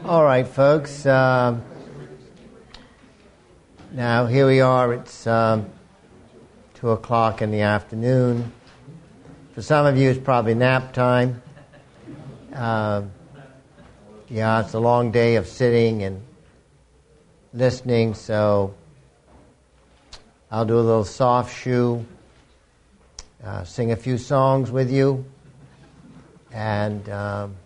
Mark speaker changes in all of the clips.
Speaker 1: All right, folks. Um, now, here we are. It's um, 2 o'clock in the afternoon. For some of you, it's probably nap time. Uh, yeah, it's a long day of sitting and listening, so I'll do a little soft shoe, uh, sing a few songs with you, and. Um,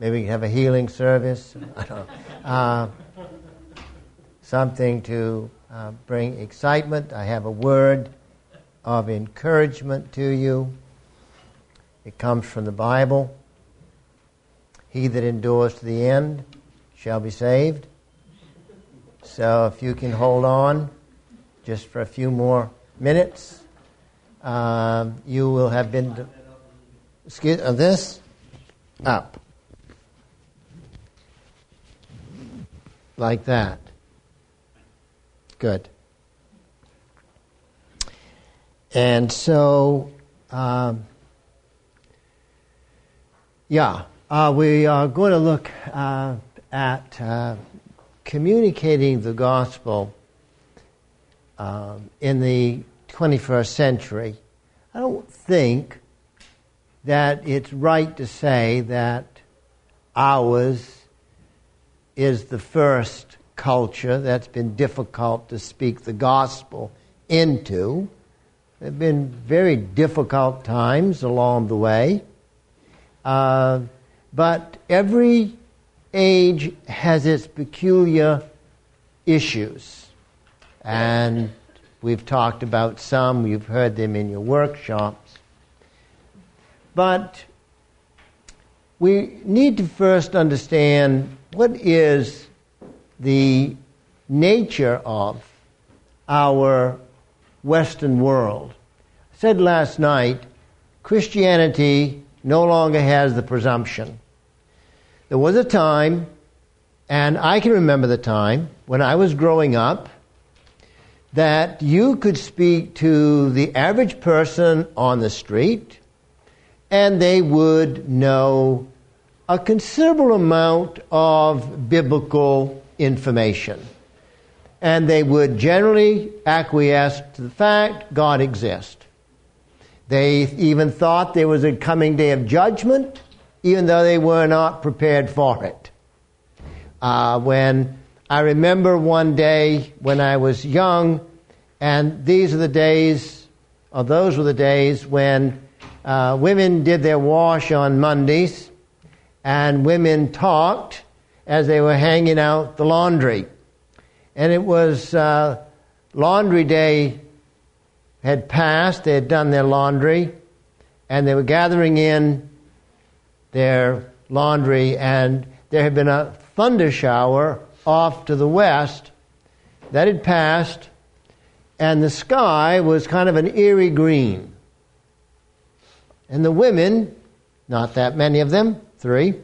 Speaker 1: Maybe have a healing service. I don't. Uh, something to uh, bring excitement. I have a word of encouragement to you. It comes from the Bible. He that endures to the end shall be saved. So if you can hold on just for a few more minutes, um, you will have been. To, excuse uh, this up. Like that. Good. And so, um, yeah, uh, we are going to look uh, at uh, communicating the gospel um, in the 21st century. I don't think that it's right to say that ours is the first culture that's been difficult to speak the gospel into. There have been very difficult times along the way. Uh, but every age has its peculiar issues. And we've talked about some, you've heard them in your workshops. But we need to first understand what is the nature of our Western world? I said last night, Christianity no longer has the presumption. There was a time, and I can remember the time when I was growing up, that you could speak to the average person on the street and they would know a considerable amount of biblical information. And they would generally acquiesce to the fact God exists. They even thought there was a coming day of judgment, even though they were not prepared for it. Uh, when I remember one day when I was young, and these are the days, or those were the days when uh, women did their wash on Mondays, and women talked as they were hanging out the laundry. And it was uh, laundry day had passed, they had done their laundry, and they were gathering in their laundry, and there had been a thunder shower off to the west that had passed, and the sky was kind of an eerie green. And the women, not that many of them, three,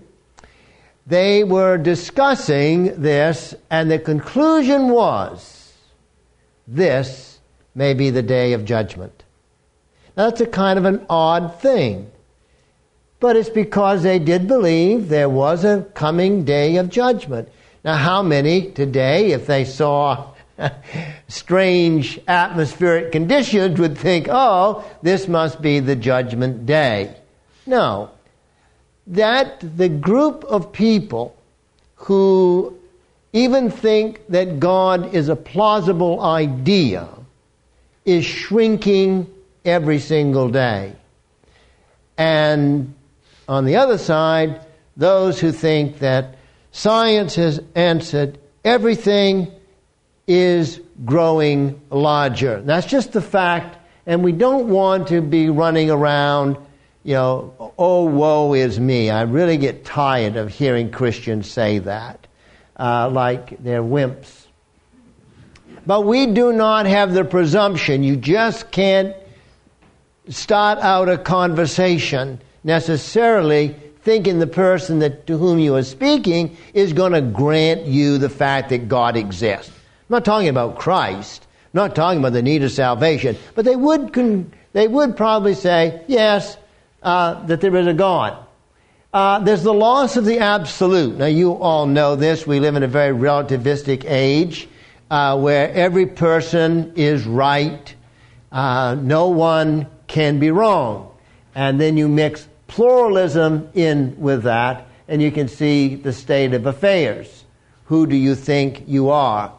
Speaker 1: they were discussing this, and the conclusion was this may be the day of judgment. Now, that's a kind of an odd thing, but it's because they did believe there was a coming day of judgment. Now, how many today, if they saw strange atmospheric conditions, would think, oh, this must be the judgment day? No that the group of people who even think that God is a plausible idea is shrinking every single day. And on the other side, those who think that science has answered everything is growing larger. That's just the fact, and we don't want to be running around you know, oh, woe is me. I really get tired of hearing Christians say that, uh, like they're wimps. But we do not have the presumption. You just can't start out a conversation necessarily thinking the person that, to whom you are speaking is going to grant you the fact that God exists. I'm not talking about Christ. I'm not talking about the need of salvation. But they would, con- they would probably say, yes, uh, that there is a God. Uh, there's the loss of the absolute. Now, you all know this. We live in a very relativistic age uh, where every person is right, uh, no one can be wrong. And then you mix pluralism in with that, and you can see the state of affairs. Who do you think you are?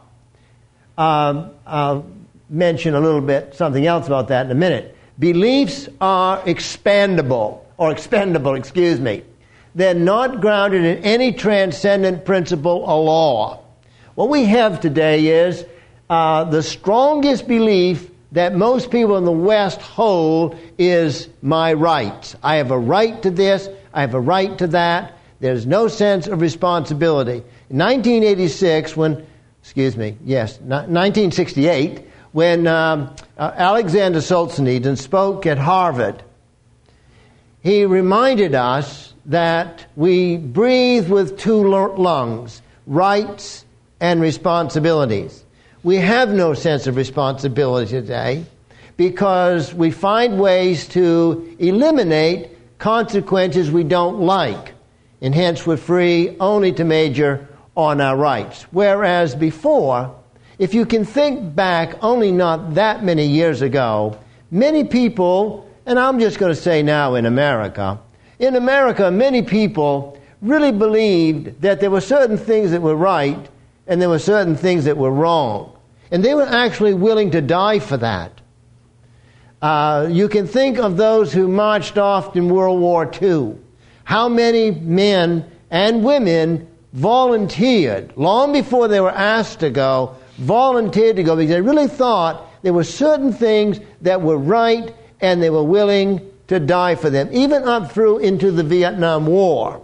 Speaker 1: Um, I'll mention a little bit something else about that in a minute. Beliefs are expandable, or expendable, excuse me. They're not grounded in any transcendent principle or law. What we have today is uh, the strongest belief that most people in the West hold is my rights. I have a right to this, I have a right to that. There's no sense of responsibility. In 1986, when, excuse me, yes, 1968, when um, uh, Alexander Solzhenitsyn spoke at Harvard, he reminded us that we breathe with two lungs rights and responsibilities. We have no sense of responsibility today because we find ways to eliminate consequences we don't like, and hence we're free only to major on our rights. Whereas before, if you can think back only not that many years ago, many people, and I'm just going to say now in America, in America, many people really believed that there were certain things that were right and there were certain things that were wrong. And they were actually willing to die for that. Uh, you can think of those who marched off in World War II. How many men and women volunteered, long before they were asked to go, volunteered to go because they really thought there were certain things that were right and they were willing to die for them, even up through into the Vietnam War.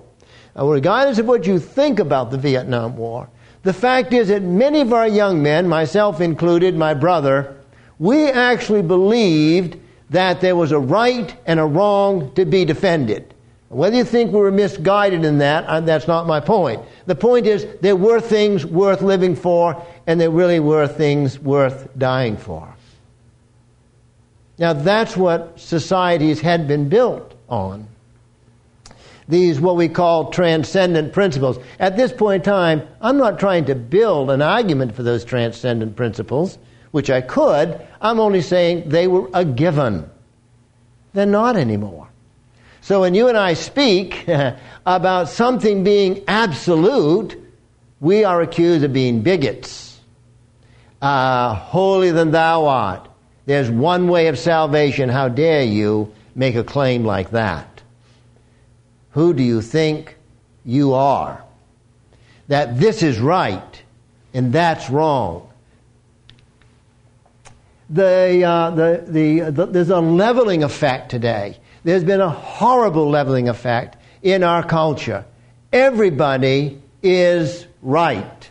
Speaker 1: Now, regardless of what you think about the Vietnam War, the fact is that many of our young men, myself included, my brother, we actually believed that there was a right and a wrong to be defended. Whether you think we were misguided in that, uh, that's not my point. The point is there were things worth living for, and there really were things worth dying for. Now, that's what societies had been built on these what we call transcendent principles. At this point in time, I'm not trying to build an argument for those transcendent principles, which I could. I'm only saying they were a given. They're not anymore. So when you and I speak about something being absolute, we are accused of being bigots. Uh, holier than thou art. There's one way of salvation. How dare you make a claim like that? Who do you think you are? That this is right and that's wrong. The, uh, the, the, the, there's a leveling effect today. There's been a horrible leveling effect in our culture. Everybody is right.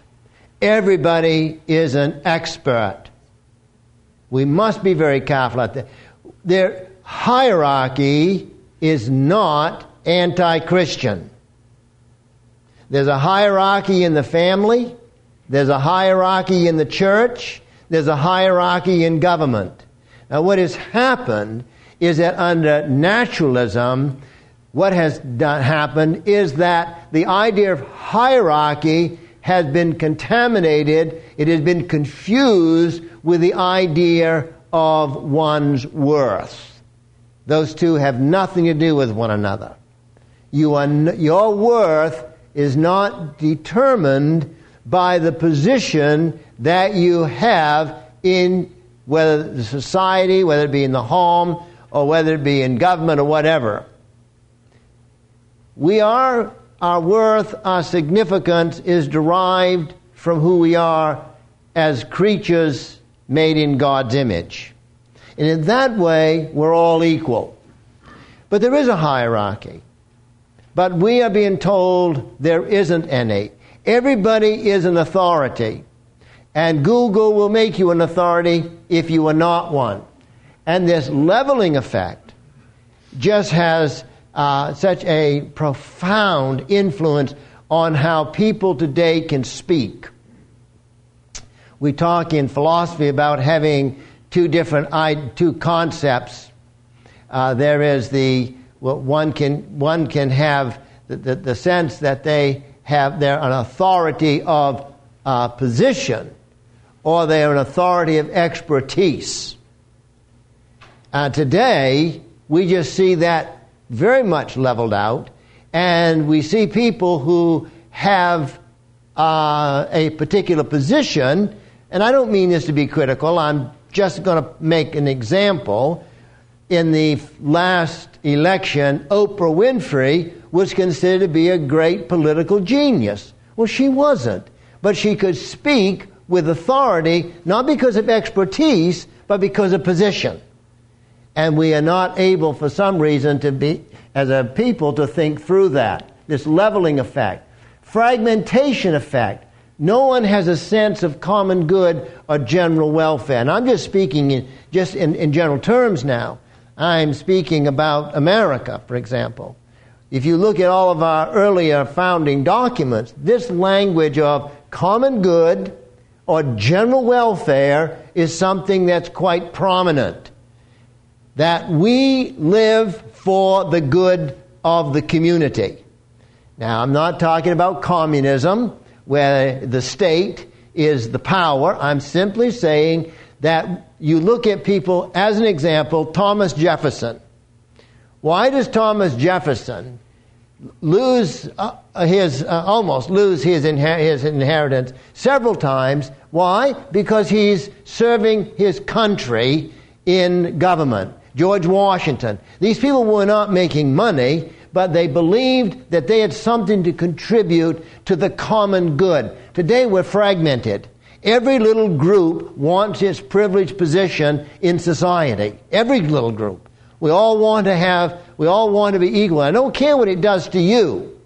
Speaker 1: Everybody is an expert. We must be very careful at that. Their hierarchy is not anti Christian. There's a hierarchy in the family, there's a hierarchy in the church, there's a hierarchy in government. Now, what has happened is that under naturalism, what has done, happened is that the idea of hierarchy has been contaminated, it has been confused with the idea of one's worth. Those two have nothing to do with one another. You are, your worth is not determined by the position that you have in whether the society, whether it be in the home, or whether it be in government or whatever. We are, our worth, our significance is derived from who we are as creatures made in God's image. And in that way, we're all equal. But there is a hierarchy. But we are being told there isn't any. Everybody is an authority. And Google will make you an authority if you are not one. And this leveling effect just has uh, such a profound influence on how people today can speak. We talk in philosophy about having two different two concepts. Uh, there is the well, one can one can have the, the, the sense that they have they're an authority of uh, position or they're an authority of expertise. Uh, today, we just see that very much leveled out, and we see people who have uh, a particular position, and I don't mean this to be critical, I'm just going to make an example. In the last election, Oprah Winfrey was considered to be a great political genius. Well, she wasn't, but she could speak with authority, not because of expertise, but because of position. And we are not able, for some reason, to be, as a people, to think through that. This leveling effect, fragmentation effect. No one has a sense of common good or general welfare. And I'm just speaking in, just in, in general terms now. I'm speaking about America, for example. If you look at all of our earlier founding documents, this language of common good or general welfare is something that's quite prominent. That we live for the good of the community. Now, I'm not talking about communism, where the state is the power. I'm simply saying that you look at people, as an example, Thomas Jefferson. Why does Thomas Jefferson lose uh, his, uh, almost lose his, inher- his inheritance several times. Why? Because he's serving his country in government. George Washington. These people were not making money, but they believed that they had something to contribute to the common good. Today we're fragmented. Every little group wants its privileged position in society. Every little group. We all want to have, we all want to be equal. I don't care what it does to you,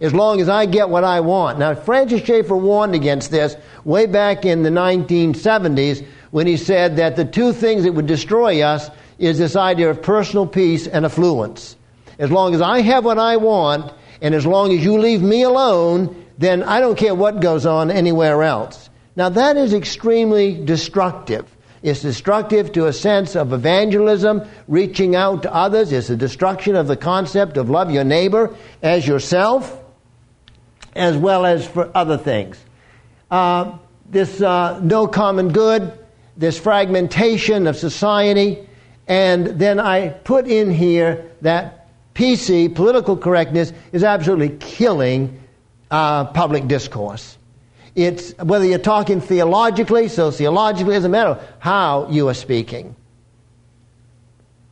Speaker 1: as long as I get what I want. Now, Francis Schaeffer warned against this way back in the 1970s when he said that the two things that would destroy us is this idea of personal peace and affluence. As long as I have what I want, and as long as you leave me alone, then I don't care what goes on anywhere else. Now, that is extremely destructive. It's destructive to a sense of evangelism, reaching out to others. It's a destruction of the concept of love your neighbor as yourself, as well as for other things. Uh, this uh, no common good, this fragmentation of society, and then I put in here that PC, political correctness, is absolutely killing uh, public discourse. It's whether you're talking theologically, sociologically, it doesn't matter how you are speaking.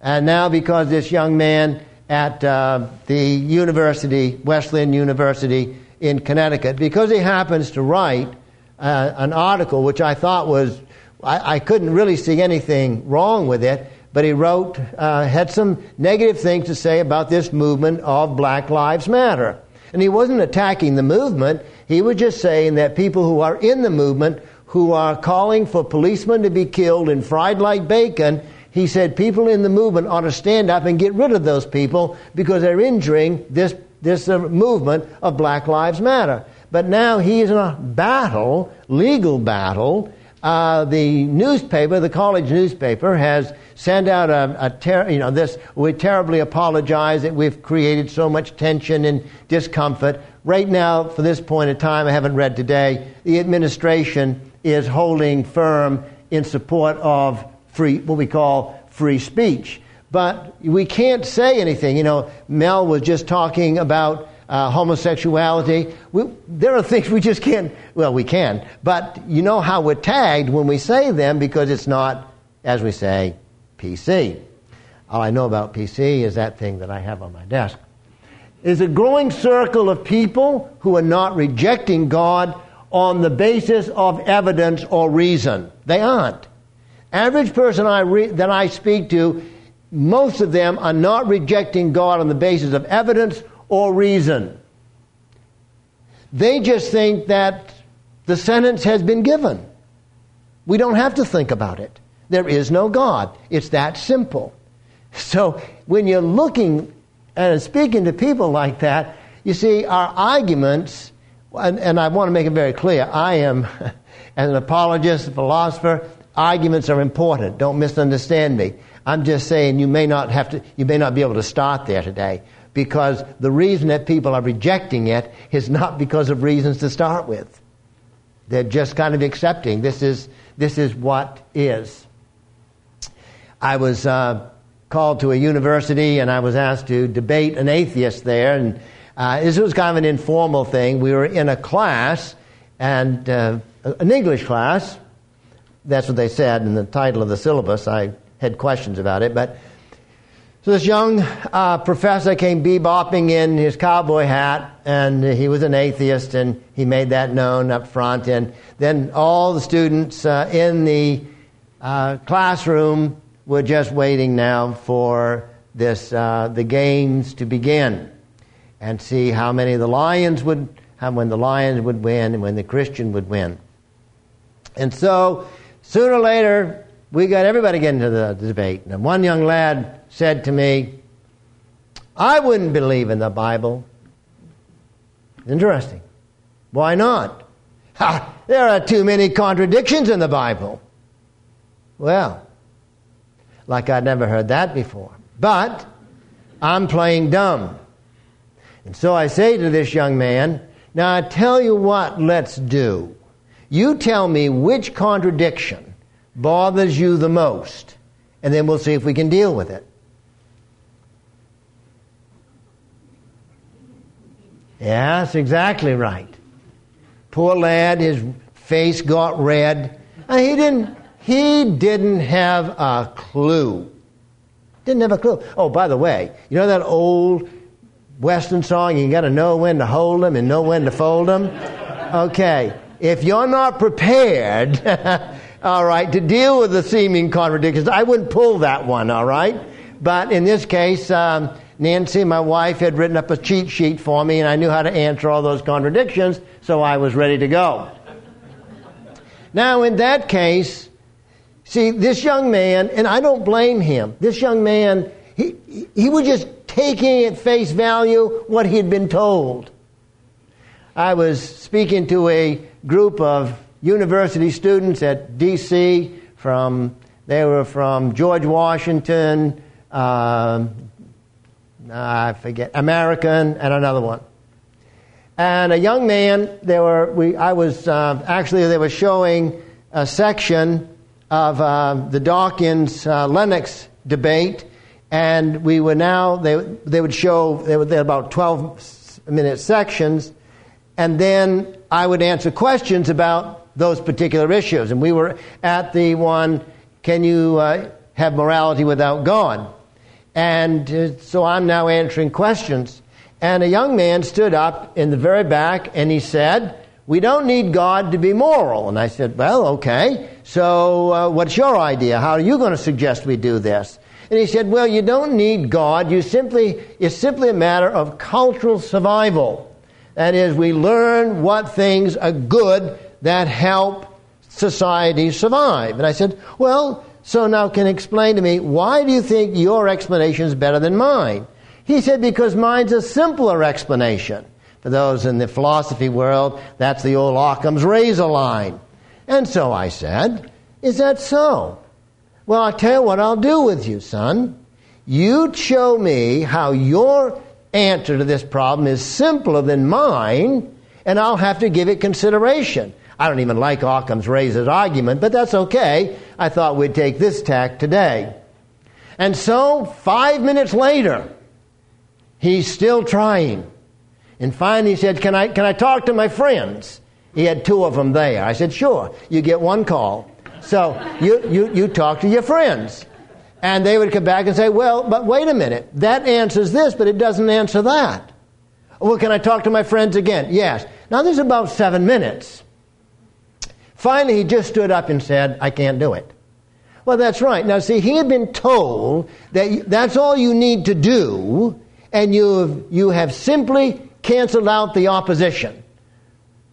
Speaker 1: And now, because this young man at uh, the university, Wesleyan University in Connecticut, because he happens to write uh, an article which I thought was, I, I, couldn't really see anything wrong with it, but he wrote, uh, had some negative things to say about this movement of Black Lives Matter. And he wasn't attacking the movement, he was just saying that people who are in the movement, who are calling for policemen to be killed and fried like bacon, he said people in the movement ought to stand up and get rid of those people because they're injuring this, this uh, movement of Black Lives Matter. But now he is in a battle, legal battle. Uh, the newspaper, the college newspaper, has sent out a, a ter- you know, this, we terribly apologize that we've created so much tension and discomfort. Right now, for this point in time, I haven't read today, the administration is holding firm in support of free, what we call free speech. But we can't say anything. You know, Mel was just talking about uh, homosexuality. We, there are things we just can't, well, we can, but you know how we're tagged when we say them because it's not, as we say, PC. All I know about PC is that thing that I have on my desk. Is a growing circle of people who are not rejecting God on the basis of evidence or reason. They aren't. Average person I re- that I speak to, most of them are not rejecting God on the basis of evidence or reason. They just think that the sentence has been given. We don't have to think about it. There is no God. It's that simple. So when you're looking and speaking to people like that, you see, our arguments, and, and I want to make it very clear, I am, an apologist, a philosopher, arguments are important. Don't misunderstand me. I'm just saying you may not have to, you may not be able to start there today because the reason that people are rejecting it is not because of reasons to start with. They're just kind of accepting this is, this is what is. I was uh, called to a university and I was asked to debate an atheist there. And uh, this was kind of an informal thing. We were in a class, and uh, an English class. That's what they said in the title of the syllabus. I had questions about it, but so this young uh, professor came bebopping in his cowboy hat, and he was an atheist, and he made that known up front. And then all the students uh, in the uh, classroom were just waiting now for this uh, the games to begin, and see how many the lions would, when the lions would win, and when the Christian would win. And so, sooner or later, we got everybody getting into the debate. And one young lad said to me, I wouldn't believe in the Bible. Interesting. Why not? Ha, there are too many contradictions in the Bible. Well, like I'd never heard that before. But I'm playing dumb. And so I say to this young man, Now I tell you what, let's do. You tell me which contradiction bothers you the most, and then we'll see if we can deal with it. Yeah, that's exactly right. Poor lad, his face got red. Uh, he didn't he didn't have a clue. Didn't have a clue. Oh, by the way, you know that old Western song, you gotta know when to hold them and know when to fold them? Okay. If you're not prepared all right, to deal with the seeming contradictions. I wouldn't pull that one, all right? But in this case, um, Nancy, my wife, had written up a cheat sheet for me, and I knew how to answer all those contradictions, so I was ready to go. Now, in that case, see, this young man, and I don't blame him, this young man, he, he was just taking at face value what he'd been told. I was speaking to a group of university students at D.C. from they were from George Washington, uh, I forget American, and another one. And a young man, they were we I was uh, actually they were showing a section of uh, the Dawkins uh, Lennox debate, and we were now they they would show they were about twelve minute sections, and then I would answer questions about those particular issues. And we were at the one, can you uh, have morality without God? And uh, so I'm now answering questions. And a young man stood up in the very back and he said, We don't need God to be moral. And I said, Well, okay. So uh, what's your idea? How are you going to suggest we do this? And he said, Well, you don't need God. You simply, it's simply a matter of cultural survival. That is, we learn what things are good that help society survive. And I said, Well, so now can explain to me why do you think your explanation is better than mine? He said, Because mine's a simpler explanation. For those in the philosophy world, that's the old Occam's razor line. And so I said, Is that so? Well, I'll tell you what I'll do with you, son. You show me how your answer to this problem is simpler than mine, and I'll have to give it consideration. I don't even like Occam's razor's argument, but that's okay. I thought we'd take this tack today. And so, five minutes later, he's still trying. And finally he said, can I, can I talk to my friends? He had two of them there. I said, sure. You get one call. So you, you, you talk to your friends. And they would come back and say, well, but wait a minute. That answers this, but it doesn't answer that. Well, can I talk to my friends again? Yes. Now, there's about seven minutes. Finally, he just stood up and said, I can't do it. Well, that's right. Now, see, he had been told that that's all you need to do, and you have, you have simply canceled out the opposition.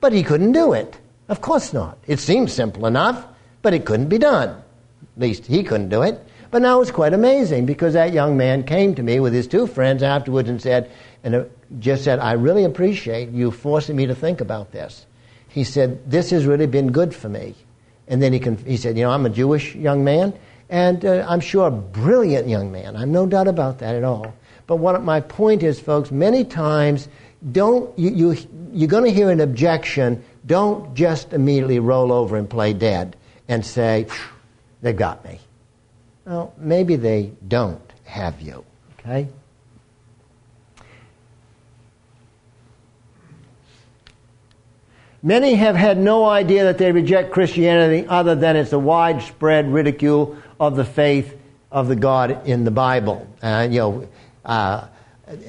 Speaker 1: But he couldn't do it. Of course not. It seemed simple enough, but it couldn't be done. At least he couldn't do it. But now it's quite amazing because that young man came to me with his two friends afterwards and said, and just said, I really appreciate you forcing me to think about this he said, This has really been good for me. And then he, con- he said, You know, I'm a Jewish young man, and uh, I'm sure a brilliant young man. I've no doubt about that at all. But what my point is, folks, many times don't you, you you're going to hear an objection. Don't just immediately roll over and play dead and say, "They've got me." Well, maybe they don't have you. Okay. Many have had no idea that they reject Christianity other than it's a widespread ridicule of the faith of the God in the Bible. Uh, you know, uh,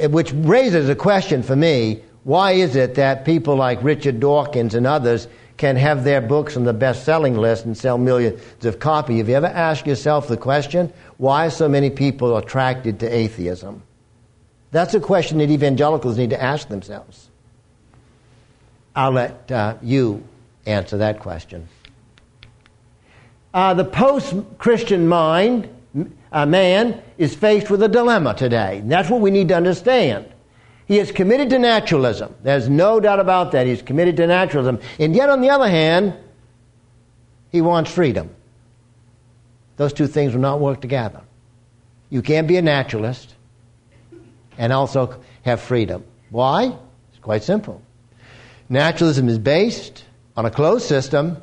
Speaker 1: which raises a question for me why is it that people like Richard Dawkins and others can have their books on the best selling list and sell millions of copies? Have you ever asked yourself the question, why are so many people attracted to atheism? That's a question that evangelicals need to ask themselves. I'll let uh, you answer that question. Uh, the post Christian mind, uh, man, is faced with a dilemma today. And that's what we need to understand. He is committed to naturalism. There's no doubt about that. He's committed to naturalism. And yet, on the other hand, he wants freedom. Those two things will not work together. You can't be a naturalist and also have freedom. Why? It's quite simple. Naturalism is based on a closed system.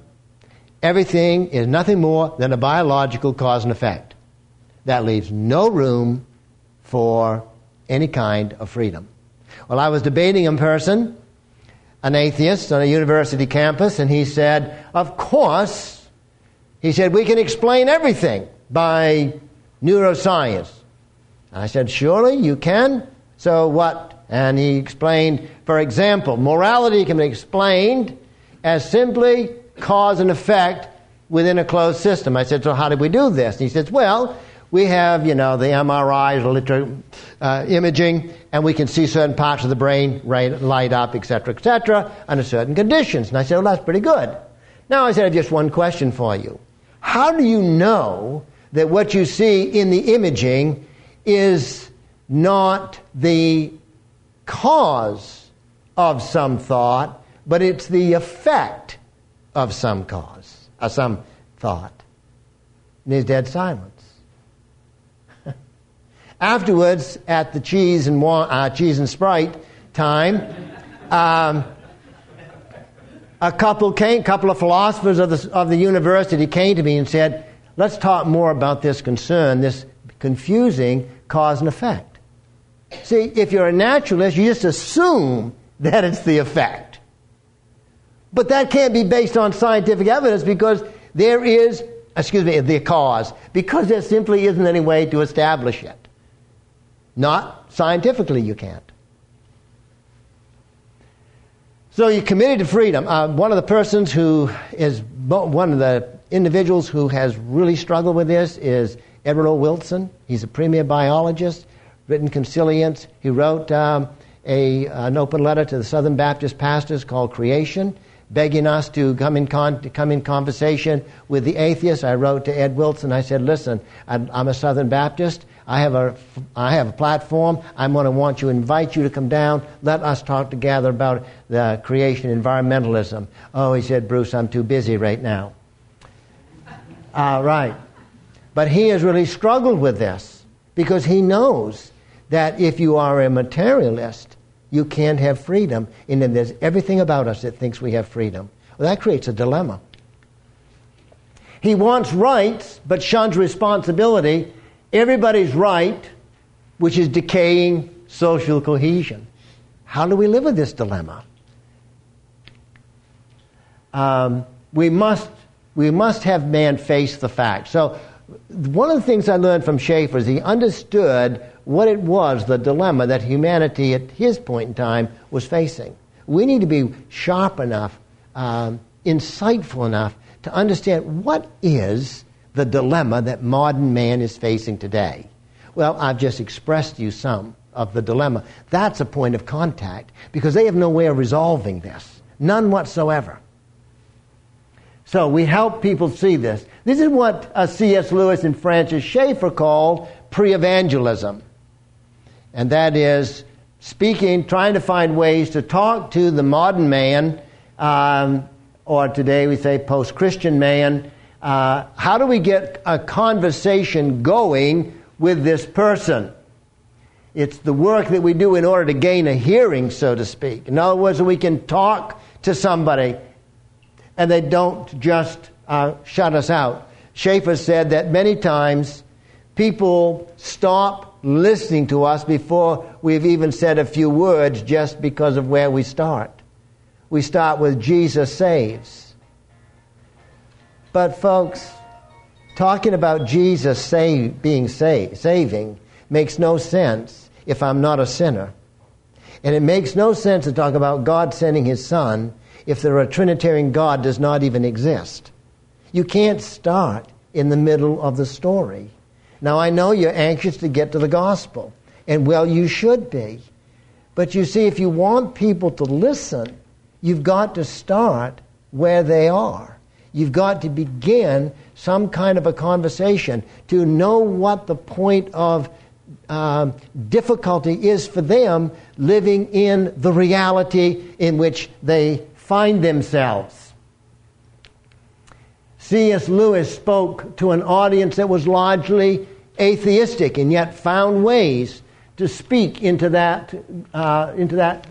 Speaker 1: Everything is nothing more than a biological cause and effect. That leaves no room for any kind of freedom. Well, I was debating in person, an atheist on a university campus, and he said, Of course, he said, we can explain everything by neuroscience. I said, Surely you can. So what and he explained, for example, morality can be explained as simply cause and effect within a closed system. I said, so how did we do this? And he says, well, we have, you know, the MRIs, electro uh, imaging, and we can see certain parts of the brain light up, etc., etc., under certain conditions. And I said, well, that's pretty good. Now I said, I have just one question for you. How do you know that what you see in the imaging is not the cause of some thought, but it's the effect of some cause, of some thought. And there's dead silence. Afterwards, at the cheese and uh, cheese and Sprite time, um, a couple came, couple of philosophers of the, of the university came to me and said, "Let's talk more about this concern, this confusing cause and effect." See, if you're a naturalist, you just assume that it's the effect. But that can't be based on scientific evidence because there is, excuse me, the cause, because there simply isn't any way to establish it. Not scientifically, you can't. So you're committed to freedom. Uh, one of the persons who is one of the individuals who has really struggled with this is Edward O. Wilson. He's a premier biologist written Consilience. He wrote um, a, an open letter to the Southern Baptist pastors called Creation, begging us to come in, con- to come in conversation with the atheists. I wrote to Ed Wilson. I said, listen, I'm, I'm a Southern Baptist. I have a, I have a platform. I'm going to want you, invite you to come down. Let us talk together about the creation, environmentalism. Oh, he said, Bruce, I'm too busy right now. All right. But he has really struggled with this because he knows that if you are a materialist, you can't have freedom, and then there's everything about us that thinks we have freedom. Well, that creates a dilemma. He wants rights, but shuns responsibility. Everybody's right, which is decaying social cohesion. How do we live with this dilemma? Um, we must we must have man face the fact. So, one of the things I learned from Schaeffer is he understood what it was, the dilemma that humanity at his point in time was facing. We need to be sharp enough, um, insightful enough to understand what is the dilemma that modern man is facing today. Well, I've just expressed to you some of the dilemma. That's a point of contact because they have no way of resolving this. None whatsoever. So we help people see this. This is what uh, C.S. Lewis and Francis Schaeffer called pre evangelism and that is speaking, trying to find ways to talk to the modern man, um, or today we say post Christian man. Uh, how do we get a conversation going with this person? It's the work that we do in order to gain a hearing, so to speak. In other words, we can talk to somebody and they don't just uh, shut us out. Schaeffer said that many times people stop listening to us before we've even said a few words just because of where we start. We start with Jesus saves. But, folks, talking about Jesus save, being save, saving makes no sense if I'm not a sinner. And it makes no sense to talk about God sending his Son if the Trinitarian God does not even exist. You can't start in the middle of the story. Now, I know you're anxious to get to the gospel, and well, you should be. But you see, if you want people to listen, you've got to start where they are. You've got to begin some kind of a conversation to know what the point of um, difficulty is for them living in the reality in which they find themselves. C.S. Lewis spoke to an audience that was largely atheistic and yet found ways to speak into that, uh, into that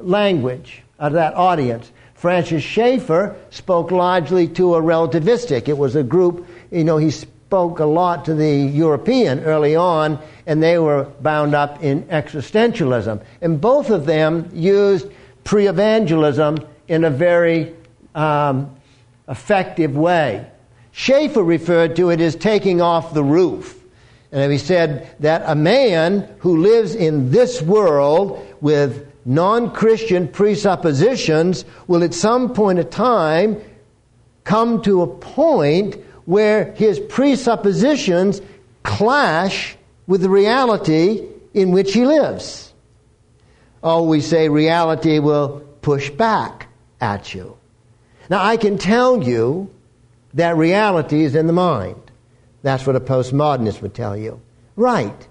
Speaker 1: language, of uh, that audience. Francis Schaeffer spoke largely to a relativistic. It was a group, you know, he spoke a lot to the European early on, and they were bound up in existentialism. And both of them used pre evangelism in a very um, effective way. Schaeffer referred to it as taking off the roof. And he said that a man who lives in this world with non Christian presuppositions will at some point in time come to a point where his presuppositions clash with the reality in which he lives. Oh, we say reality will push back at you. Now, I can tell you that reality is in the mind. That's what a postmodernist would tell you. Right.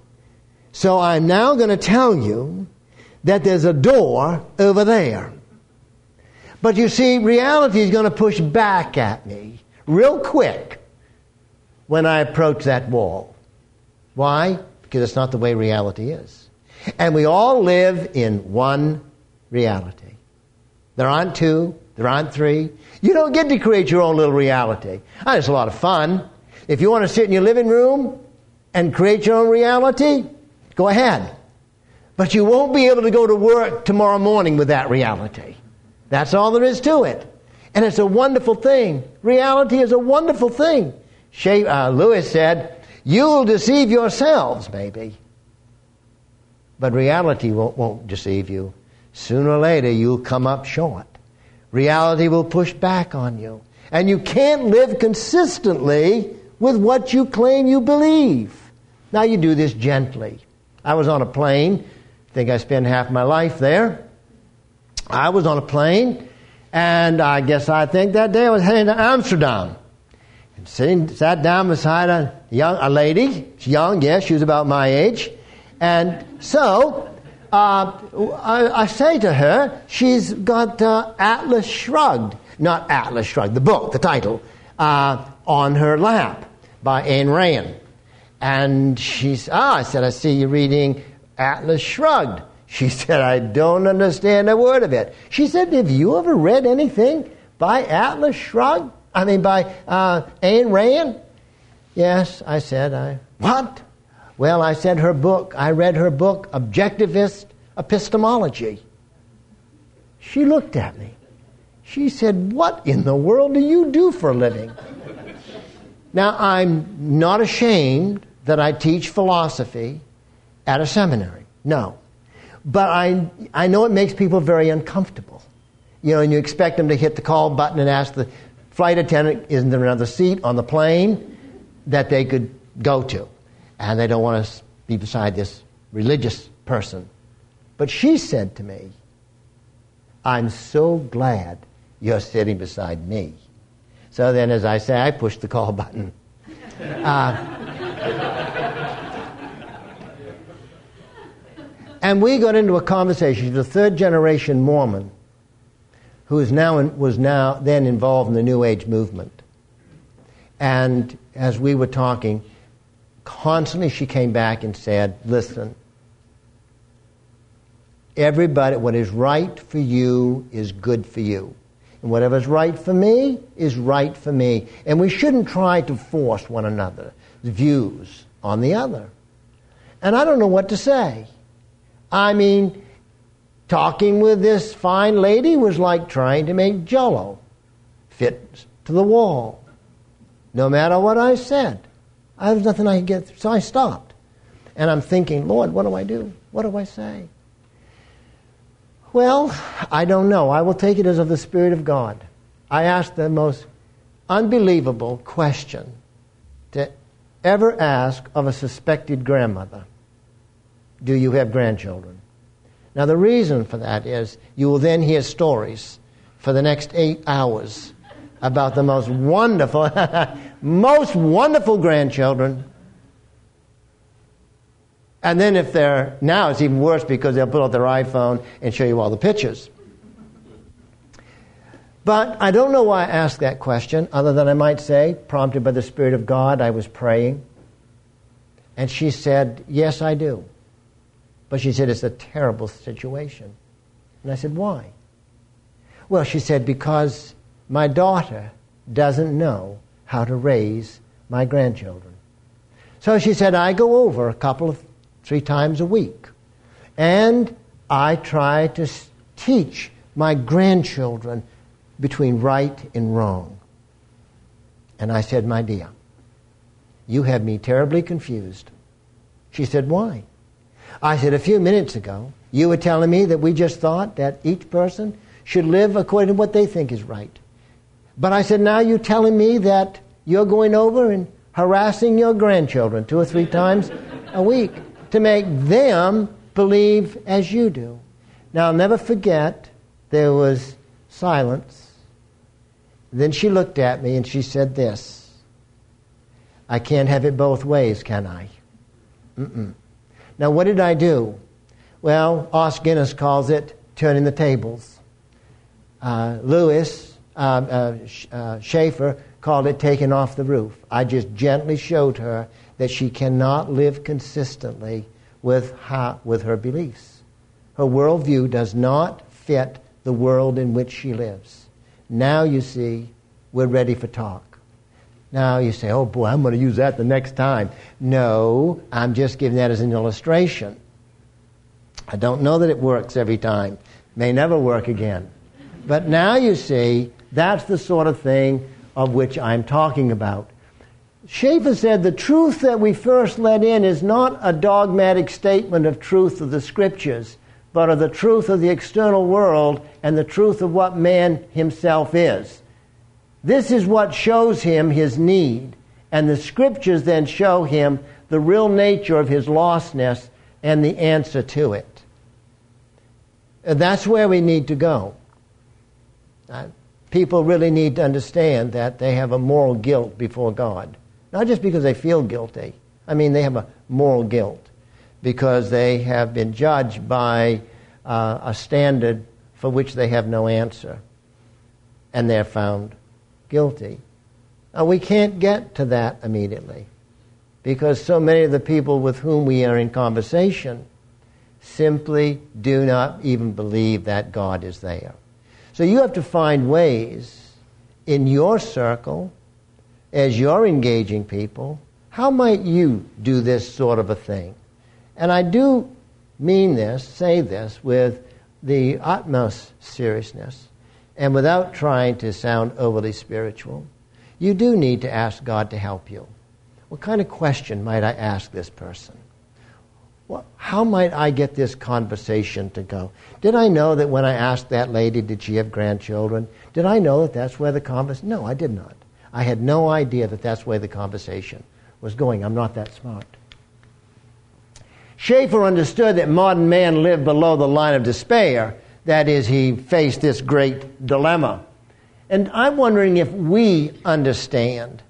Speaker 1: So I'm now going to tell you that there's a door over there. But you see, reality is going to push back at me real quick when I approach that wall. Why? Because it's not the way reality is. And we all live in one reality. There aren't two, there aren't three. You don't get to create your own little reality. Oh, it's a lot of fun. If you want to sit in your living room and create your own reality, go ahead. But you won't be able to go to work tomorrow morning with that reality. That's all there is to it. And it's a wonderful thing. Reality is a wonderful thing. Uh, Lewis said, You'll deceive yourselves, maybe. But reality won't, won't deceive you. Sooner or later, you'll come up short. Reality will push back on you. And you can't live consistently with what you claim you believe. Now you do this gently. I was on a plane. Think I spent half my life there. I was on a plane, and I guess I think that day I was heading to Amsterdam. And sitting, sat down beside a young a lady. She's young, yes, she was about my age. And so uh, I, I, say to her, she's got uh, Atlas Shrugged, not Atlas Shrugged, the book, the title, uh, on her lap by Ayn Rand. And she's, ah, I said, I see you reading Atlas Shrugged. She said, I don't understand a word of it. She said, Have you ever read anything by Atlas Shrugged? I mean, by uh, Ayn Rand? Yes, I said, I, what? Well, I said her book, I read her book, Objectivist Epistemology. She looked at me. She said, What in the world do you do for a living? Now, I'm not ashamed that I teach philosophy at a seminary. No. But I, I know it makes people very uncomfortable. You know, and you expect them to hit the call button and ask the flight attendant, isn't there another seat on the plane that they could go to? And they don't want to be beside this religious person. But she said to me, I'm so glad you're sitting beside me. So then, as I say, I pushed the call button. Uh, and we got into a conversation. She's a third generation Mormon who is now in, was now then involved in the New Age movement. And as we were talking, constantly she came back and said, Listen, Everybody, what is right for you is good for you. And whatever's right for me is right for me. And we shouldn't try to force one another's views on the other. And I don't know what to say. I mean, talking with this fine lady was like trying to make jello fit to the wall. No matter what I said, I was nothing I could get through. So I stopped. And I'm thinking, Lord, what do I do? What do I say? Well, I don't know. I will take it as of the Spirit of God. I asked the most unbelievable question to ever ask of a suspected grandmother Do you have grandchildren? Now, the reason for that is you will then hear stories for the next eight hours about the most wonderful, most wonderful grandchildren and then if they're, now it's even worse because they'll pull out their iPhone and show you all the pictures. But I don't know why I asked that question, other than I might say, prompted by the Spirit of God, I was praying. And she said, Yes, I do. But she said, It's a terrible situation. And I said, Why? Well, she said, Because my daughter doesn't know how to raise my grandchildren. So she said, I go over a couple of three times a week. And I try to teach my grandchildren between right and wrong. And I said, My dear, you have me terribly confused. She said, Why? I said, A few minutes ago, you were telling me that we just thought that each person should live according to what they think is right. But I said, Now you're telling me that you're going over and harassing your grandchildren two or three times a week to make them believe as you do. Now, I'll never forget, there was silence. Then she looked at me and she said this I can't have it both ways, can I? Mm-mm. Now, what did I do? Well, Os Guinness calls it turning the tables. Uh, Lewis uh, uh, uh, Schaeffer called it taking off the roof. I just gently showed her that she cannot live consistently with her, with her beliefs. Her worldview does not fit the world in which she lives. Now you see, we're ready for talk. Now you say, oh boy, I'm going to use that the next time. No, I'm just giving that as an illustration. I don't know that it works every time. May never work again. But now you see, that's the sort of thing of which I'm talking about. Schaeffer said the truth that we first let in is not a dogmatic statement of truth of the scriptures, but of the truth of the external world and the truth of what man himself is. This is what shows him his need, and the scriptures then show him the real nature of his lostness and the answer to it. And that's where we need to go. Uh, people really need to understand that they have a moral guilt before God. Not just because they feel guilty. I mean, they have a moral guilt because they have been judged by uh, a standard for which they have no answer. And they're found guilty. Now, we can't get to that immediately because so many of the people with whom we are in conversation simply do not even believe that God is there. So you have to find ways in your circle as you're engaging people, how might you do this sort of a thing? And I do mean this, say this, with the utmost seriousness and without trying to sound overly spiritual. You do need to ask God to help you. What kind of question might I ask this person? Well, how might I get this conversation to go? Did I know that when I asked that lady, did she have grandchildren? Did I know that that's where the conversation? No, I did not. I had no idea that that's where the conversation was going. I'm not that smart. Schaeffer understood that modern man lived below the line of despair. That is, he faced this great dilemma. And I'm wondering if we understand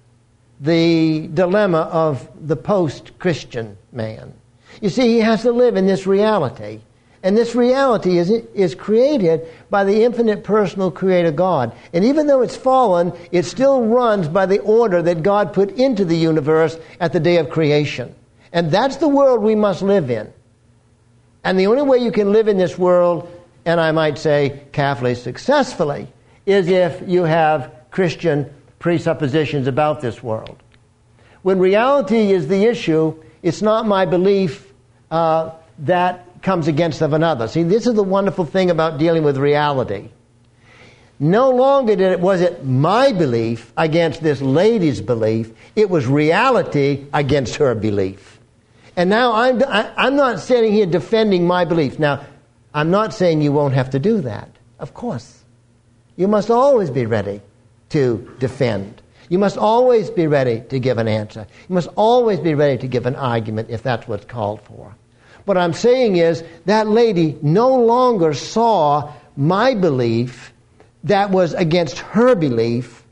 Speaker 1: the dilemma of the post Christian man. You see, he has to live in this reality. And this reality is, is created by the infinite personal creator God. And even though it's fallen, it still runs by the order that God put into the universe at the day of creation. And that's the world we must live in. And the only way you can live in this world, and I might say carefully successfully, is if you have Christian presuppositions about this world. When reality is the issue, it's not my belief uh, that comes against of another. See, this is the wonderful thing about dealing with reality. No longer did it, was it my belief against this lady's belief, it was reality against her belief. And now I'm, I, am i am not sitting here defending my belief. Now, I'm not saying you won't have to do that. Of course. You must always be ready to defend. You must always be ready to give an answer. You must always be ready to give an argument if that's what's called for. What I'm saying is that lady no longer saw my belief that was against her belief.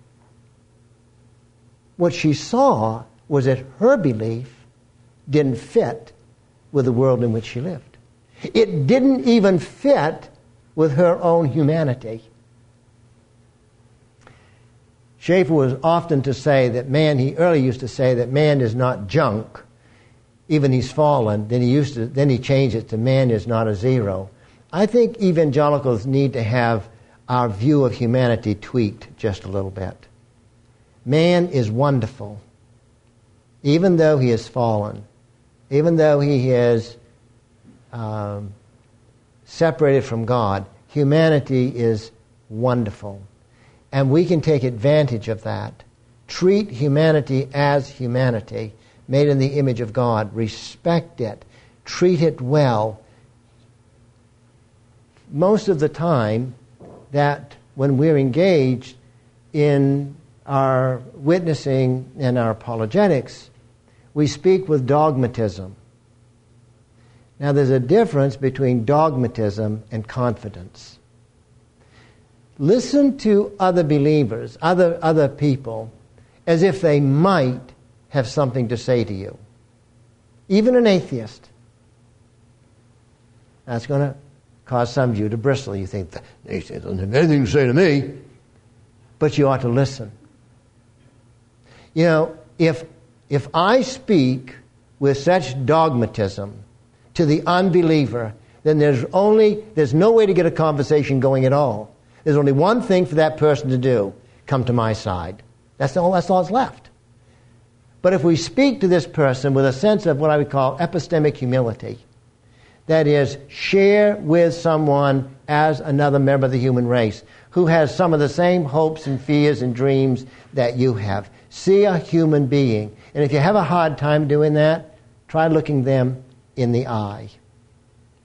Speaker 1: What she saw was that her belief didn't fit with the world in which she lived. It didn't even fit with her own humanity. Schaeffer was often to say that man, he early used to say that man is not junk, even he's fallen. Then he used to, then he changed it to man is not a zero. I think evangelicals need to have our view of humanity tweaked just a little bit. Man is wonderful, even though he has fallen, even though he is um, separated from God. Humanity is wonderful. And we can take advantage of that. Treat humanity as humanity, made in the image of God. Respect it. Treat it well. Most of the time, that when we're engaged in our witnessing and our apologetics, we speak with dogmatism. Now, there's a difference between dogmatism and confidence. Listen to other believers, other, other people, as if they might have something to say to you. Even an atheist. That's going to cause some of you to bristle. You think, the atheist doesn't have anything to say to me. But you ought to listen. You know, if, if I speak with such dogmatism to the unbeliever, then there's only, there's no way to get a conversation going at all. There's only one thing for that person to do come to my side. That's all, that's all that's left. But if we speak to this person with a sense of what I would call epistemic humility, that is, share with someone as another member of the human race who has some of the same hopes and fears and dreams that you have. See a human being. And if you have a hard time doing that, try looking them in the eye.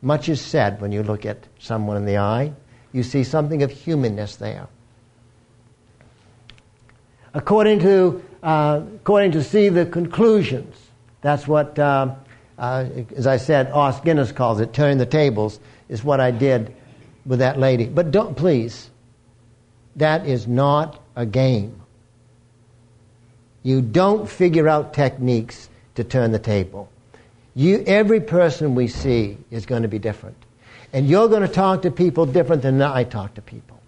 Speaker 1: Much is said when you look at someone in the eye. You see something of humanness there. According to, uh, according to see the conclusions, that's what, uh, uh, as I said, Os Guinness calls it, turning the tables, is what I did with that lady. But don't, please, that is not a game. You don't figure out techniques to turn the table. You, every person we see is going to be different. And you're going to talk to people different than I talk to people.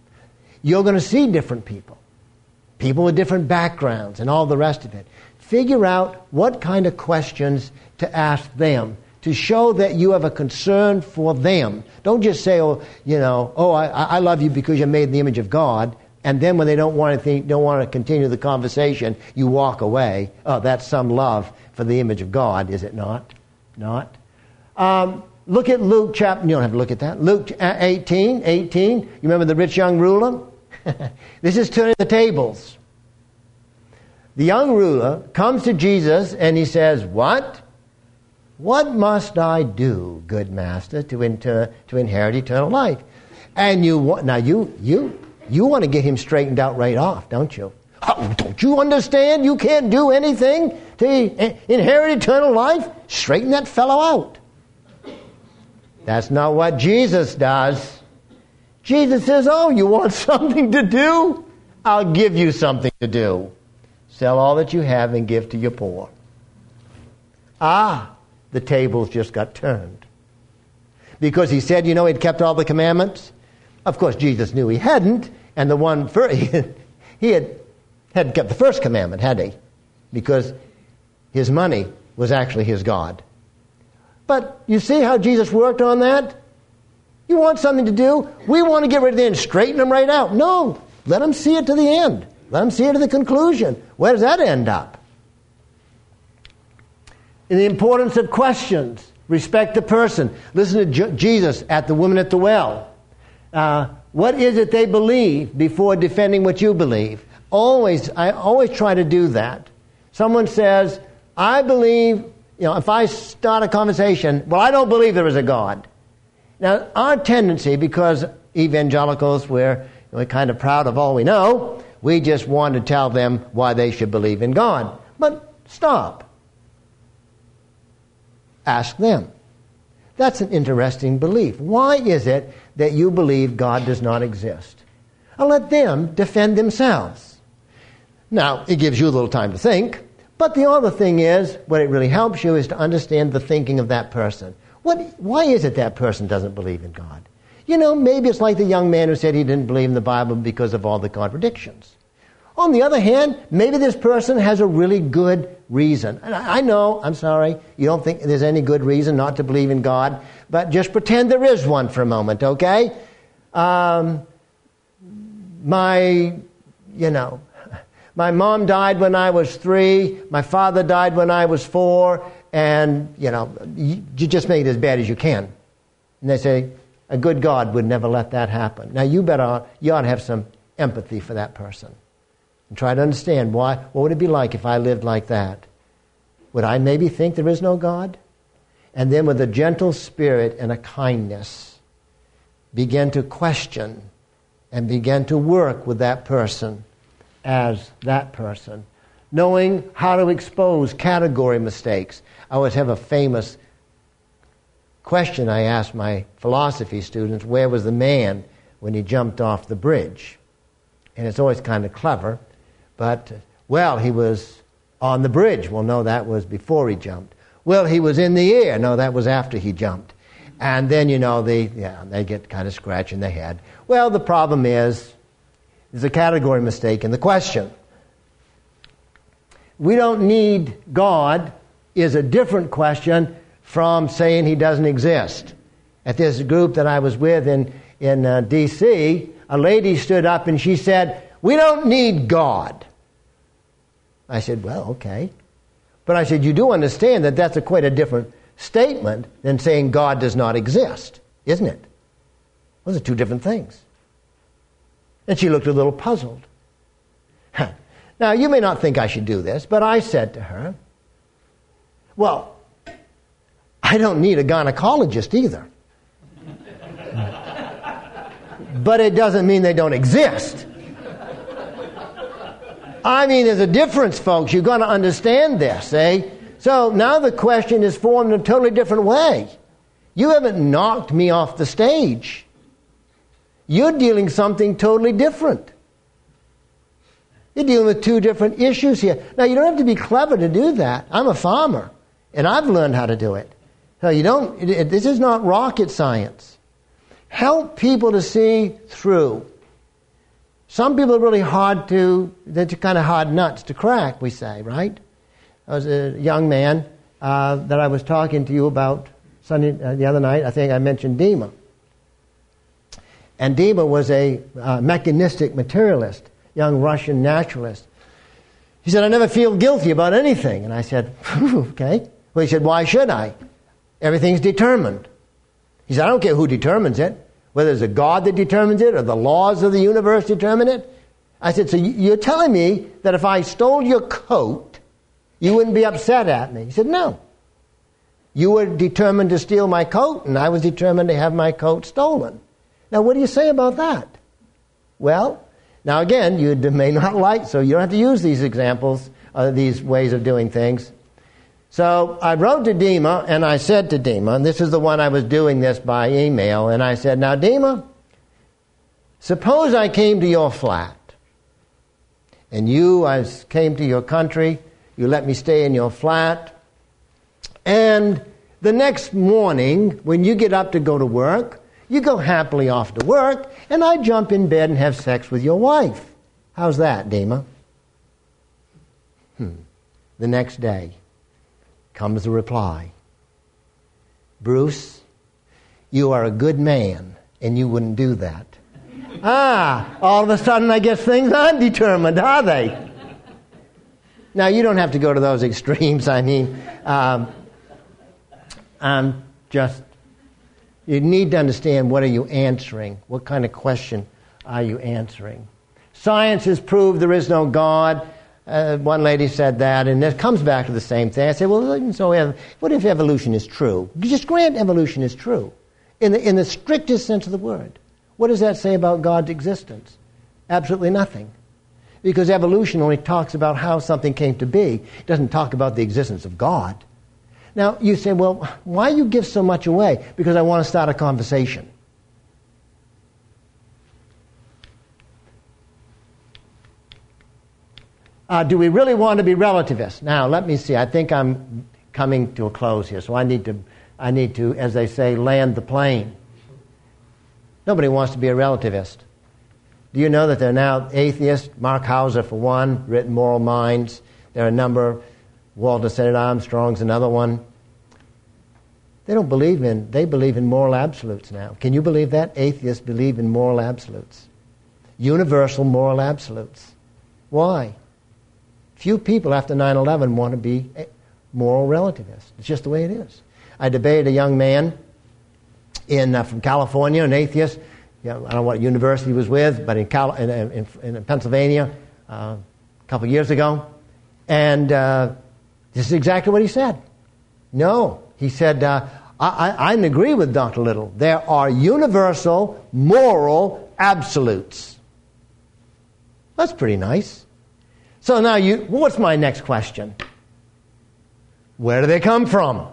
Speaker 1: You're going to see different people, people with different backgrounds and all the rest of it. Figure out what kind of questions to ask them to show that you have a concern for them. Don't just say, oh, you know, oh, I, I love you because you're made in the image of God. And then when they don't want to think, don't want to continue the conversation, you walk away. Oh, that's some love for the image of God, is it not? Not. Um, Look at Luke chapter, you don't have to look at that. Luke 18, 18. You remember the rich young ruler? this is turning the tables. The young ruler comes to Jesus and he says, What? What must I do, good master, to, inter- to inherit eternal life? And you want, now you, you, you want to get him straightened out right off, don't you? Oh, don't you understand? You can't do anything to inherit eternal life? Straighten that fellow out. That's not what Jesus does. Jesus says, Oh, you want something to do? I'll give you something to do. Sell all that you have and give to your poor. Ah, the tables just got turned. Because he said, you know, he'd kept all the commandments. Of course, Jesus knew he hadn't, and the one for, he had, had kept the first commandment, had he? Because his money was actually his God. But you see how Jesus worked on that? You want something to do? We want to get rid of the end, straighten them right out. No, let them see it to the end. Let them see it to the conclusion. Where does that end up? In the importance of questions. Respect the person. Listen to J- Jesus at the woman at the well. Uh, what is it they believe before defending what you believe? Always, I always try to do that. Someone says, I believe, you know, if I start a conversation, well, I don't believe there is a God. Now, our tendency, because evangelicals, we're, we're kind of proud of all we know, we just want to tell them why they should believe in God. But stop. Ask them. That's an interesting belief. Why is it that you believe God does not exist? I'll let them defend themselves. Now, it gives you a little time to think, but the other thing is, what it really helps you is to understand the thinking of that person. What, why is it that person doesn't believe in God? You know, maybe it's like the young man who said he didn't believe in the Bible because of all the contradictions. On the other hand, maybe this person has a really good reason. And I know, I'm sorry, you don't think there's any good reason not to believe in God, but just pretend there is one for a moment, okay? Um, my, you know, my mom died when I was three, my father died when I was four, and, you know, you, just make it as bad as you can. And they say, a good God would never let that happen. Now, you better, you ought to have some empathy for that person and try to understand why, what would it be like if I lived like that? Would I maybe think there is no God? And then with a gentle spirit and a kindness, begin to question and begin to work with that person as that person, knowing how to expose category mistakes. I always have a famous question I ask my philosophy students where was the man when he jumped off the bridge? And it's always kind of clever, but, well, he was on the bridge. Well, no, that was before he jumped. Well, he was in the air. No, that was after he jumped. And then, you know, they, yeah, they get kind of scratching their head. Well, the problem is there's a category mistake in the question. We don't need God is a different question from saying he doesn't exist. At this group that I was with in, in uh, D.C., a lady stood up and she said, We don't need God. I said, Well, okay. But I said, You do understand that that's a quite a different statement than saying God does not exist, isn't it? Those are two different things. And she looked a little puzzled. now, you may not think I should do this, but I said to her, Well, I don't need a gynecologist either. but it doesn't mean they don't exist. I mean, there's a difference, folks. You've got to understand this, eh? So now the question is formed in a totally different way. You haven't knocked me off the stage. You're dealing something totally different. You're dealing with two different issues here. Now, you don't have to be clever to do that. I'm a farmer, and I've learned how to do it. So you don't, it, this is not rocket science. Help people to see through. Some people are really hard to, they're kind of hard nuts to crack, we say, right? I was a young man uh, that I was talking to you about Sunday, uh, the other night. I think I mentioned Dima. And Dima was a uh, mechanistic materialist, young Russian naturalist. He said, I never feel guilty about anything. And I said, okay. Well, he said, why should I? Everything's determined. He said, I don't care who determines it whether it's a God that determines it or the laws of the universe determine it. I said, So you're telling me that if I stole your coat, you wouldn't be upset at me? He said, No. You were determined to steal my coat, and I was determined to have my coat stolen. Now, what do you say about that? Well, now again, you may not like, so you don't have to use these examples, uh, these ways of doing things. So I wrote to Dima and I said to Dima, and this is the one I was doing this by email, and I said, Now, Dima, suppose I came to your flat and you, I came to your country, you let me stay in your flat, and the next morning, when you get up to go to work, you go happily off to work, and I jump in bed and have sex with your wife. How's that, Dima? Hmm. The next day, comes the reply Bruce, you are a good man, and you wouldn't do that. ah, all of a sudden, I guess things aren't determined, are they? Now, you don't have to go to those extremes. I mean, um, I'm just, you need to understand what are you answering? What kind of question are you answering? Science has proved there is no God. Uh, one lady said that, and it comes back to the same thing. I said, well, so what if evolution is true? Just grant evolution is true in the, in the strictest sense of the word. What does that say about God's existence? Absolutely nothing. Because evolution only talks about how something came to be, it doesn't talk about the existence of God. Now, you say, well, why you give so much away? Because I want to start a conversation. Uh, do we really want to be relativists? Now, let me see. I think I'm coming to a close here, so I need to, I need to, as they say, land the plane. Nobody wants to be a relativist. Do you know that there are now atheists? Mark Hauser, for one, written Moral Minds. There are a number. Walter Sinnott-Armstrong's another one. They don't believe in, they believe in moral absolutes now. Can you believe that? Atheists believe in moral absolutes. Universal moral absolutes. Why? Few people after 9 11 want to be moral relativists. It's just the way it is. I debated a young man in, uh, from California, an atheist. I don't know what university he was with, but in, Cal- in, in, in Pennsylvania uh, a couple years ago. And uh, this is exactly what he said. No. He said, uh, I, I, I agree with Dr. Little. There are universal moral absolutes. That's pretty nice. So now you, what's my next question? Where do they come from?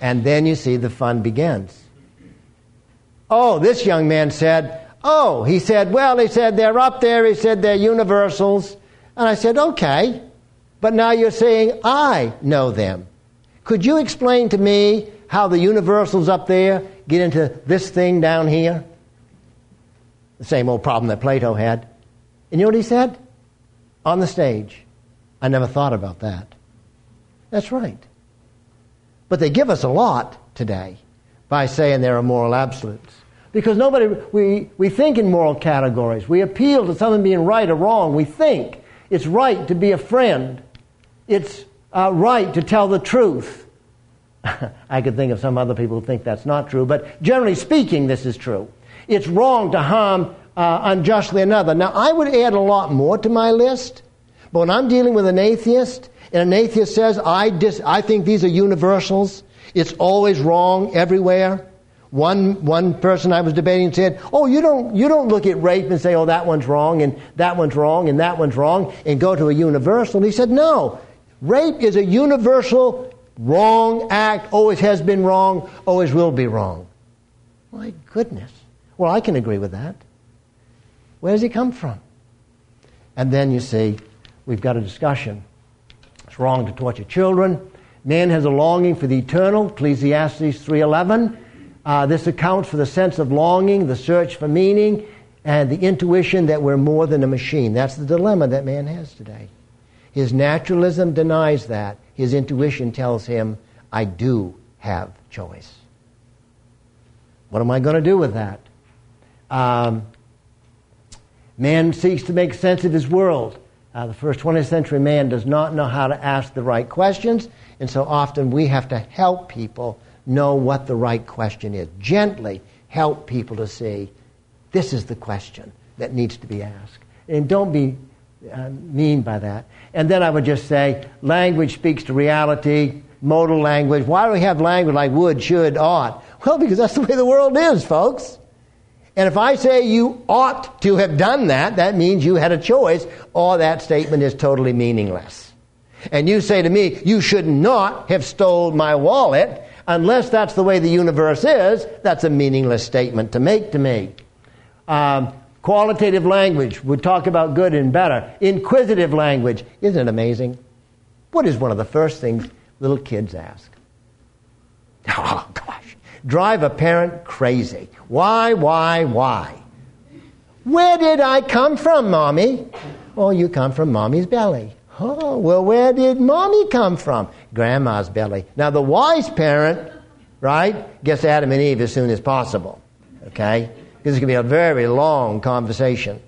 Speaker 1: And then you see the fun begins. Oh, this young man said, Oh, he said, well, he said, they're up there. He said, they're universals. And I said, okay. But now you're saying, I know them. Could you explain to me how the universals up there get into this thing down here? The same old problem that Plato had. And you know what he said? on the stage. I never thought about that. That's right. But they give us a lot today by saying there are moral absolutes. Because nobody, we, we think in moral categories. We appeal to something being right or wrong. We think it's right to be a friend. It's uh, right to tell the truth. I could think of some other people who think that's not true, but generally speaking, this is true. It's wrong to harm uh, unjustly another. Now, I would add a lot more to my list, but when I'm dealing with an atheist, and an atheist says, I, dis- I think these are universals, it's always wrong everywhere. One, one person I was debating said, Oh, you don't, you don't look at rape and say, Oh, that one's wrong, and that one's wrong, and that one's wrong, and go to a universal. And he said, No. Rape is a universal wrong act, always has been wrong, always will be wrong. My goodness. Well, I can agree with that. Where does he come from? And then you see, we've got a discussion. It's wrong to torture children. Man has a longing for the eternal, Ecclesiastes 3.11. Uh, this accounts for the sense of longing, the search for meaning, and the intuition that we're more than a machine. That's the dilemma that man has today. His naturalism denies that. His intuition tells him, I do have choice. What am I going to do with that? Um, Man seeks to make sense of his world. Uh, the first 20th century man does not know how to ask the right questions, and so often we have to help people know what the right question is. Gently help people to see this is the question that needs to be asked. And don't be uh, mean by that. And then I would just say language speaks to reality, modal language. Why do we have language like would, should, ought? Well, because that's the way the world is, folks. And if I say you ought to have done that, that means you had a choice, or that statement is totally meaningless. And you say to me, you should not have stole my wallet, unless that's the way the universe is, that's a meaningless statement to make to me. Um, qualitative language would talk about good and better. Inquisitive language, isn't it amazing? What is one of the first things little kids ask? Oh, gosh drive a parent crazy. Why, why, why? Where did I come from, Mommy? Oh, you come from Mommy's belly. Oh, well, where did mommy come from? Grandma's belly. Now, the wise parent, right, gets Adam and Eve as soon as possible. Okay? Because is going to be a very long conversation.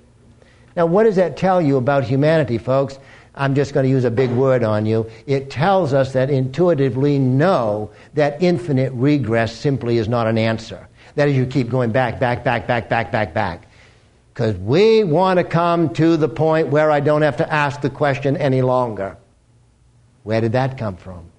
Speaker 1: Now, what does that tell you about humanity, folks? I'm just going to use a big word on you. It tells us that intuitively know that infinite regress simply is not an answer. That is, you keep going back, back, back, back, back, back, back. Because we want to come to the point where I don't have to ask the question any longer. Where did that come from?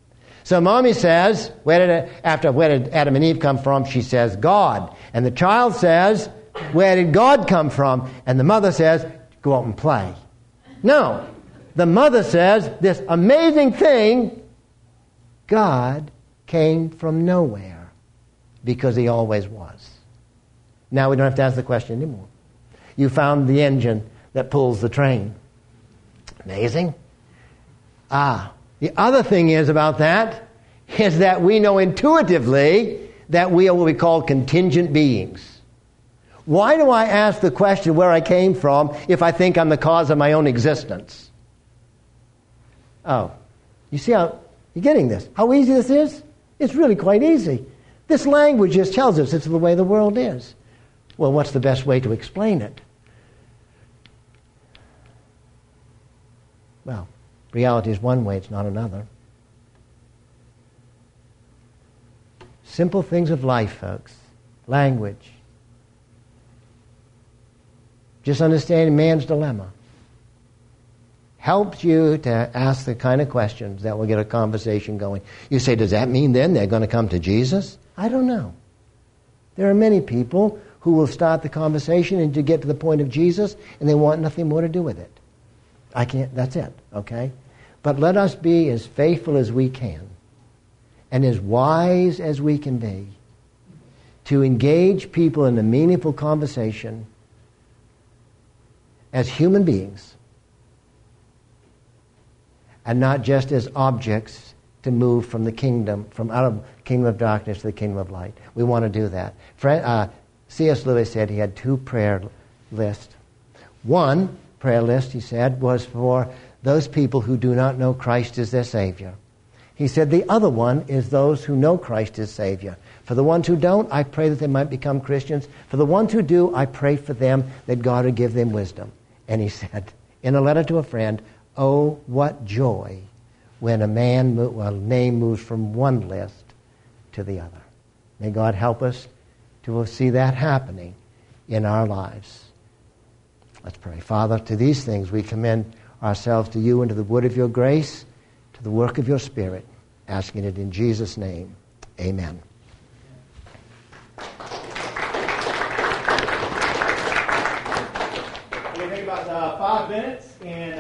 Speaker 1: So mommy says, where did after where did Adam and Eve come from? She says, God. And the child says, where did God come from? And the mother says, go out and play. No. The mother says, this amazing thing, God came from nowhere because he always was. Now we don't have to ask the question anymore. You found the engine that pulls the train. Amazing. Ah, the other thing is about that is that we know intuitively that we are what we call contingent beings. Why do I ask the question where I came from if I think I'm the cause of my own existence? Oh, you see how you're getting this? How easy this is? It's really quite easy. This language just tells us it's the way the world is. Well, what's the best way to explain it? Well, reality is one way, it's not another. Simple things of life, folks. Language. Just understanding man's dilemma helps you to ask the kind of questions that will get a conversation going. You say, does that mean then they're going to come to Jesus? I don't know. There are many people who will start the conversation and to get to the point of Jesus and they want nothing more to do with it. I can't, that's it, okay? But let us be as faithful as we can and as wise as we can be to engage people in a meaningful conversation as human beings and not just as objects to move from the kingdom, from out of kingdom of darkness to the kingdom of light. We want to do that. Uh, C.S. Lewis said he had two prayer lists. One prayer list, he said, was for those people who do not know Christ as their Savior. He said the other one is those who know Christ as Savior. For the ones who don't, I pray that they might become Christians. For the ones who do, I pray for them that God would give them wisdom. And he said, in a letter to a friend, Oh, what joy when a man, a name moves from one list to the other. May God help us to see that happening in our lives. Let's pray. Father, to these things we commend ourselves to you and to the wood of your grace, to the work of your Spirit, asking it in Jesus' name. Amen.
Speaker 2: Going take about uh, five minutes, and